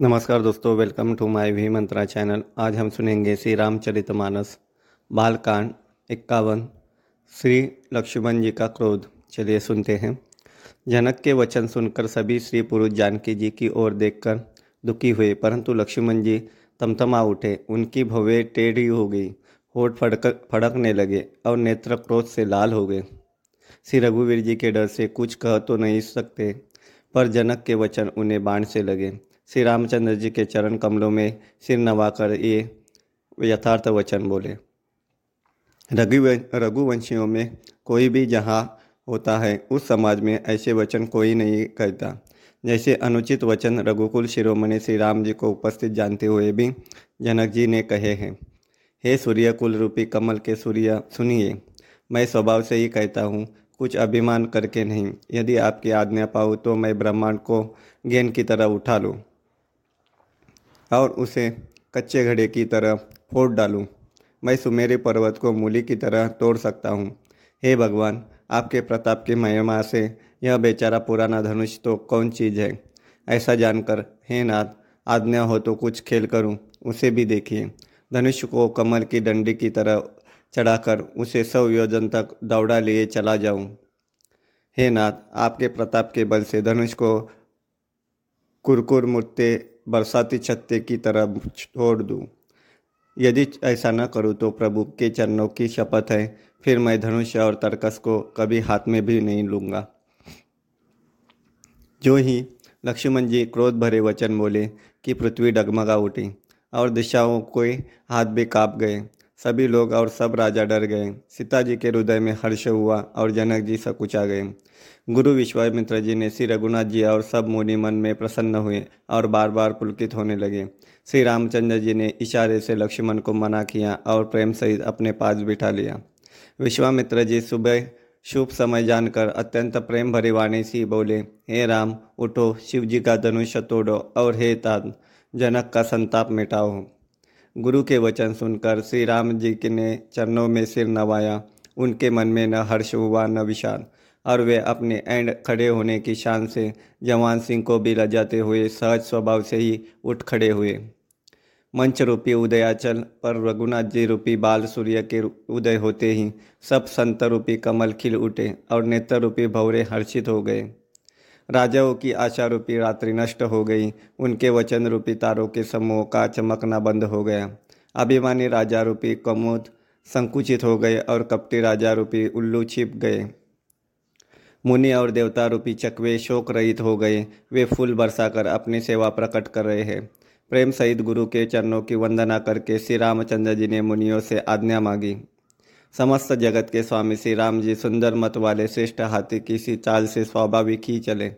नमस्कार दोस्तों welcome to my V Mantra channel आज हम सुनेंगे श्री रामचरितमानस, बालकांड इक्यावन, श्री लक्ष्मण जी का क्रोध। चलिए सुनते हैं। जनक के वचन सुनकर सभी श्री पुरुष जानकी जी की ओर देखकर दुखी हुए, परंतु लक्ष्मण जी तमतमा उठे। उनकी भवे टेढ़ी हो गई, होठ फड़क, फड़कने लगे और नेत्र क्रोध से लाल हो गए। श्री रघुवीर जी के डर से कुछ कह तो नहीं सकते, पर जनक के वचन उन्हें बाण से लगे। श्री रामचंद्र जी के चरण कमलों में सिर नवाकर ये यथार्थ वचन बोले। रघु रघुवंशियों में कोई भी जहाँ होता है, उस समाज में ऐसे वचन कोई नहीं कहता। जैसे अनुचित वचन रघुकुल शिरोमणि श्री राम जी को उपस्थित जानते हुए भी जनक जी ने कहे हैं, हे सूर्य कुल रूपी कमल के सूर्य, सुनिए। मैं स्वभाव से ही कहता हूँ, कुछ अभिमान करके नहीं। यदि आपकी आज्ञा पाऊँ तो मैं ब्रह्मांड को गेंद की तरह उठा लूँ। और उसे कच्चे घड़े की तरह फोड़ डालूं। मैं सुमेरे पर्वत को मूली की तरह तोड़ सकता हूँ। हे भगवान, आपके प्रताप की महिमा से यह बेचारा पुराना धनुष तो कौन चीज़ है? ऐसा जानकर, हे नाथ, आज्ञा हो तो कुछ खेल करूँ, उसे भी देखिए। धनुष को कमल की डंडी की तरह चढ़ाकर उसे सौ योजन तक दौड़ा लिए चला जाऊँ। हे नाथ, आपके प्रताप के बल से धनुष को कुरकुर मुर्ते बरसाती छत्ते की तरह छोड़ दूँ। यदि ऐसा न करूँ तो प्रभु के चरणों की शपथ है, फिर मैं धनुष और तर्कस को कभी हाथ में भी नहीं लूँगा। जो ही लक्ष्मण जी क्रोध भरे वचन बोले कि पृथ्वी डगमगा उठी और दिशाओं के हाथ भी काँप गए सभी लोग और सब राजा डर गए। सीता जी के हृदय में हर्ष हुआ और जनक जी सकुचा गए। गुरु विश्वामित्र जी ने श्री रघुनाथ जी और सब मुनि मन में प्रसन्न हुए और बार बार पुलकित होने लगे। श्री रामचंद्र जी ने इशारे से लक्ष्मण को मना किया और प्रेम सहित अपने पास बिठा लिया। विश्वामित्र जी सुबह शुभ समय जानकर अत्यंत प्रेम भरी वाणी सी बोले, हे राम, उठो शिव जी का धनुष्य तोड़ो और हे तात जनक का संताप मिटाओ। गुरु के वचन सुनकर श्री राम जी के ने चरणों में सिर नवाया। उनके मन में न हर्ष हुआ, न विषाद, और वे अपने एंड खड़े होने की शान से जवान सिंह को भी लजाते हुए सहज स्वभाव से ही उठ खड़े हुए। मंच रूपी उदयाचल पर रघुनाथ जी रूपी बाल सूर्य के उदय होते ही सब संत रूपी कमल खिल उठे और नेत्र रूपी भवरे हर्षित हो गए। राजाओं की आशा रूपी रात्रि नष्ट हो गई। उनके वचन रूपी तारों के समूह का चमकना बंद हो गया। अभिमानी राजा रूपी कमोद संकुचित हो गए और कपटी राजा रूपी उल्लू छिप गए। मुनि और देवता रूपी चकवे शोक रहित हो गए। वे फूल बरसाकर अपनी सेवा प्रकट कर रहे हैं। प्रेम सहित गुरु के चरणों की वंदना करके श्री रामचंद्र जी ने मुनियों से आज्ञा मांगी। समस्त जगत के स्वामी श्री राम जी सुंदर मत वाले श्रेष्ठ हाथी किसी चाल से स्वाभाविक ही चले।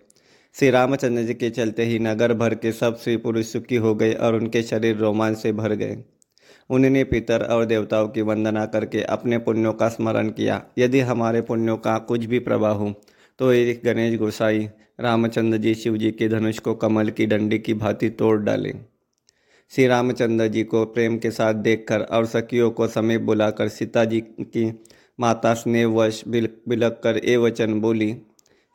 श्री रामचंद्र जी के चलते ही नगर भर के सब श्री पुरुष सुखी हो गए और उनके शरीर रोमांच से भर गए। उन्होंने पितर और देवताओं की वंदना करके अपने पुण्यों का स्मरण किया। यदि हमारे पुण्यों का कुछ भी प्रभाव हो तो एक गणेश गोसाई, रामचंद्र जी शिव जी के धनुष को कमल की डंडी की भांति तोड़ डाले। श्री रामचंद्र जी को प्रेम के साथ देखकर और सखियों को समीप बुलाकर सीता जी की माता स्नेहवश बिल बिलक कर ए वचन बोली,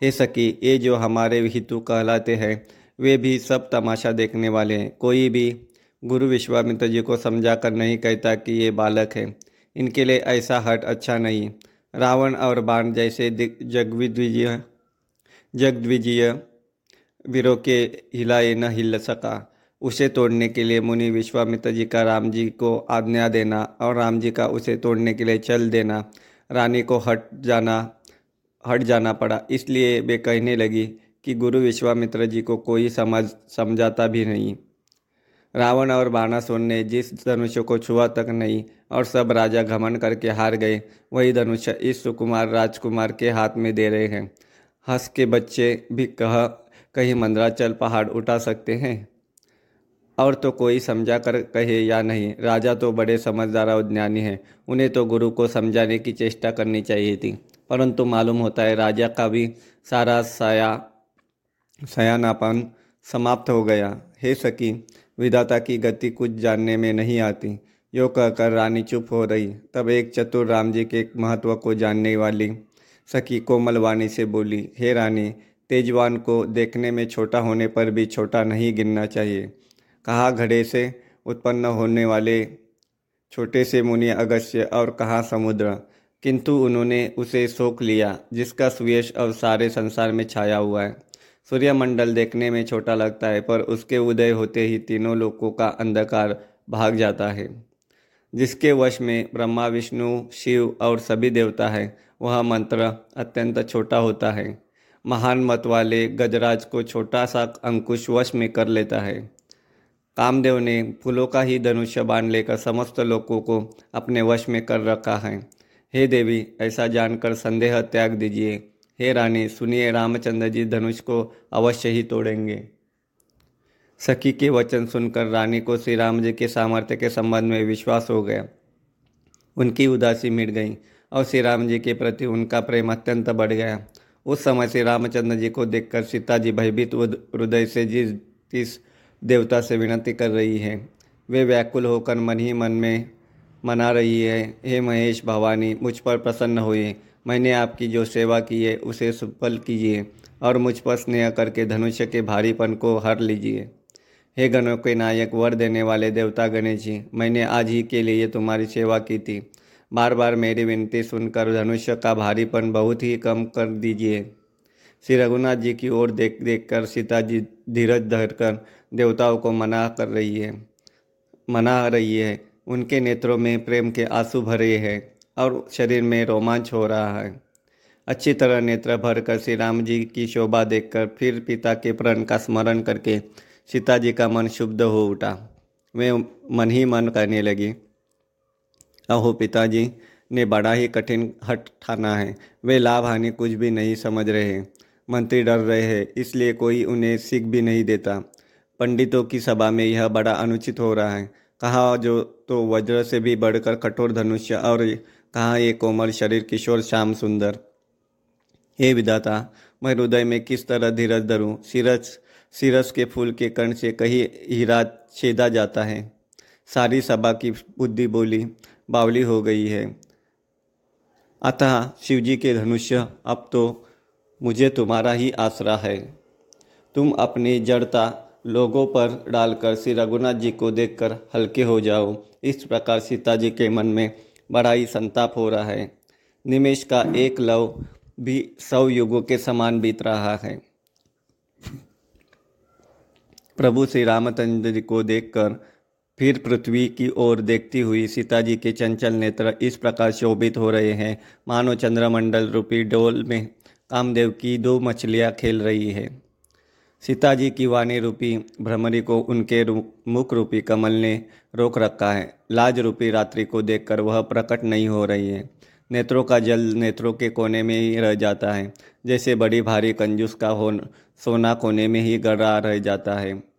हे सखी, ये जो हमारे हितु कहलाते हैं, वे भी सब तमाशा देखने वाले हैं। कोई भी गुरु विश्वामित्र जी को समझा कर नहीं कहता कि ये बालक है। इनके लिए ऐसा हट अच्छा नहीं। रावण और बाण जैसे जगविद्विजय जगद्विजय वीरों के हिलाए न हिल सका। उसे तोड़ने के लिए मुनि विश्वामित्र जी का राम जी को आज्ञा देना और राम जी का उसे तोड़ने के लिए चल देना। रानी को हट जाना हट जाना पड़ा। इसलिए वे कहने लगी कि गुरु विश्वामित्र जी को कोई समझ, समझाता भी नहीं। रावण और बाणासुर ने जिस धनुष को छुआ तक नहीं और सब राजा घमन करके हार गए, वही धनुष इस सुकुमार, राजकुमार के हाथ में दे रहे हैं। हंस के बच्चे भी कह, कहीं मंदराचल पहाड़ उठा सकते हैं? और तो कोई समझा कर कहे या नहीं। राजा तो बड़े समझदार और ज्ञानी हैं। उन्हें तो गुरु को समझाने की चेष्टा करनी चाहिए थी। परंतु मालूम होता है, राजा का भी सारा साया, सयानापन समाप्त हो गया। हे सकी विधाता की गति कुछ जानने में नहीं आती। यो कहकर रानी चुप हो रही। तब एक चतुर राम जी के महत्व को जानने वाली सखी कोमल वाणी से बोली, हे रानी, तेजवान को देखने में छोटा होने पर भी छोटा नहीं गिनना चाहिए। कहा घड़े से उत्पन्न होने वाले छोटे से मुनि अगस्त्य और कहा समुद्र। किंतु उन्होंने उसे सोख लिया, जिसका सुयश अब सारे संसार में छाया हुआ है। सूर्यमंडल देखने में छोटा लगता है, पर उसके उदय होते ही तीनों लोकों का अंधकार भाग जाता है। जिसके वश में ब्रह्मा, विष्णु, शिव और सभी देवता है, वह मंत्र अत्यंत छोटा होता है। महान मत वाले गजराज को छोटा सा अंकुश वश में कर लेता है। कामदेव ने फूलों का ही धनुष्य बाँध लेकर समस्त लोगों को अपने वश में कर रखा है। हे देवी, ऐसा जानकर संदेह त्याग दीजिए। हे रानी, सुनिए, रामचंद्र जी धनुष को अवश्य ही तोड़ेंगे। सखी के वचन सुनकर रानी को श्री राम जी के सामर्थ्य के संबंध में विश्वास हो गया। उनकी उदासी मिट गई और श्री राम जी के प्रति उनका प्रेम अत्यंत बढ़ गया। उस समय श्री रामचंद्र जी को देखकर सीता जी भयभीत हृदय से जिस जिस देवता से विनती कर रही है। वे व्याकुल होकर मन ही मन में मना रही है, हे महेश भवानी, मुझ पर प्रसन्न हुए। मैंने आपकी जो सेवा की है, उसे सुफल कीजिए और मुझ पर स्नेह करके धनुष्य के भारीपन को हर लीजिए। हे गणों के नायक, वर देने वाले देवता गणेश जी मैंने आज ही के लिए तुम्हारी सेवा की थी। बार बार मेरी विनती सुनकर धनुष्य का भारीपन बहुत ही कम कर दीजिए। श्री रघुनाथ जी की ओर देख देख कर सीता जी धीरज धरकर देवताओं को मना कर रही है, मना रही है। उनके नेत्रों में प्रेम के आँसू भरे हैं और शरीर में रोमांच हो रहा है। अच्छी तरह नेत्र भर कर श्री राम जी की शोभा देखकर फिर पिता के प्रण का स्मरण करके सीता जी का मन शुद्ध हो उठा। वे मन ही मन कहने लगी, अहो पिताजी, ने बड़ा ही कठिन हट ठाना है। वे लाभ हानि कुछ भी नहीं समझ रहे। मंत्री डर रहे हैं, इसलिए कोई उन्हें सीख भी नहीं देता। पंडितों की सभा में यह बड़ा अनुचित हो रहा है। कहा जो तो वज्र से भी बढ़कर कठोर धनुष्य और कहा ये कोमल शरीर किशोर श्याम सुंदर। हे विदाता मैं हृदय में किस तरह धीरज धरूँ? सिरस सिरस के फूल के कण से कहीं हीरा छेदा जाता है। सारी सभा की बुद्धि बोली, बावली हो गई है। अतः शिवजी के धनुष्य अब तो मुझे तुम्हारा ही आसरा है। तुम अपनी जड़ता लोगों पर डालकर श्री रघुनाथ जी को देखकर हल्के हो जाओ। इस प्रकार सीता जी के मन में बड़ा ही संताप हो रहा है। निमेश का एक लव भी सौ युगों के समान बीत रहा है। प्रभु श्री रामचंद्र जी को देखकर फिर पृथ्वी की ओर देखती हुई सीता जी के चंचल नेत्र इस प्रकार शोभित हो रहे हैं। मानो चंद्रमंडल रूपी डोल में कामदेव की दो मछलियाँ खेल रही है। सीता जी की वाणी रूपी भ्रमरी को उनके मुख रूपी कमल ने रोक रखा है। लाज रूपी रात्रि को देखकर वह प्रकट नहीं हो रही है। नेत्रों का जल नेत्रों के कोने में ही रह जाता है। जैसे बड़ी भारी कंजूस का हो सोना कोने में ही गड़ा रह जाता है।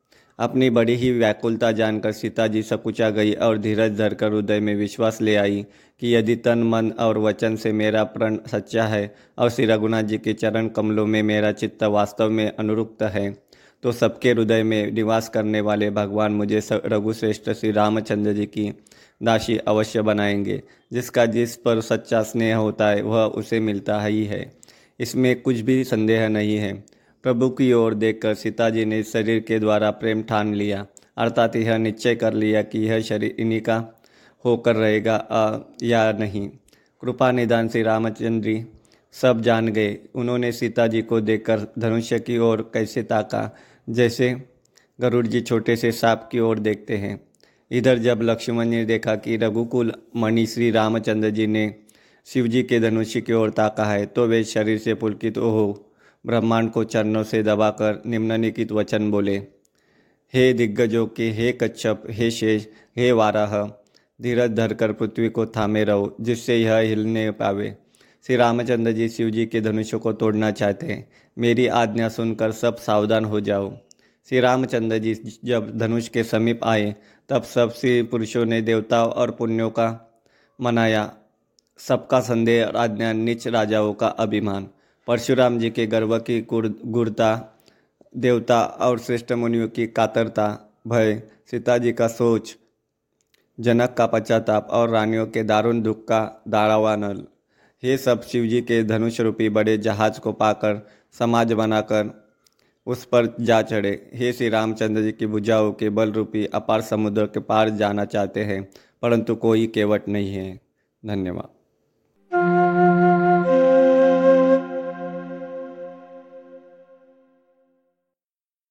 अपनी बड़ी ही व्याकुलता जानकर सीता जी सकुचा गई और धीरज धरकर हृदय में विश्वास ले आई कि यदि तन, मन और वचन से मेरा प्रण सच्चा है और श्री रघुनाथ जी के चरण कमलों में मेरा चित्त वास्तव में अनुरुक्त है तो सबके हृदय में निवास करने वाले भगवान मुझे रघुश्रेष्ठ श्री रामचंद्र जी की दासी अवश्य बनाएँगे। जिसका जिस पर सच्चा स्नेह होता है, वह उसे मिलता ही है। इसमें कुछ भी संदेह नहीं है। प्रभु की ओर देखकर सीता जी ने शरीर के द्वारा प्रेम ठान लिया, अर्थात यह निश्चय कर लिया कि यह शरीर इन्हीं का होकर रहेगा या नहीं। कृपा निदान श्री रामचंद्र जी सब जान गए। उन्होंने सीता जी को देखकर धनुष्य की ओर कैसे ताका, जैसे गरुड़ जी छोटे से सांप की ओर देखते हैं। इधर जब लक्ष्मण ने देखा कि रघुकुल मणि श्री रामचंद्र जी ने शिव जी के धनुष्य की ओर ताका है तो वे शरीर से पुलकित तो हो ब्रह्मांड को चरणों से दबाकर निम्नलिखित वचन बोले, हे दिग्गजों के, हे कच्छप, हे शेष, हे वाराह, धीरज धरकर पृथ्वी को थामे रहो, जिससे यह हिलने पावे। श्री रामचंद्र जी शिव जी के धनुष्य को तोड़ना चाहते हैं। मेरी आज्ञा सुनकर सब सावधान हो जाओ। श्री रामचंद्र जी जब धनुष के समीप आए, तब सब श्री पुरुषों ने देवताओं और पुण्यों का मनाया। सबका संदेह और आज्ञा नीच राजाओं का अभिमान। परशुराम जी के गर्व की गुरता, देवता और श्रेष्ठ मुनियों की कातरता, भय, सीता जी का सोच, जनक का पश्चाताप और रानियों के दारुण दुख का दाड़ावानल ये सब शिवजी के धनुष रूपी बड़े जहाज़ को पाकर समाज बनाकर उस पर जा चढ़े। हे श्री रामचंद्र जी की भुजाओं के बल रूपी अपार समुद्र के पार जाना चाहते हैं, परंतु कोई केवट नहीं है। धन्यवाद।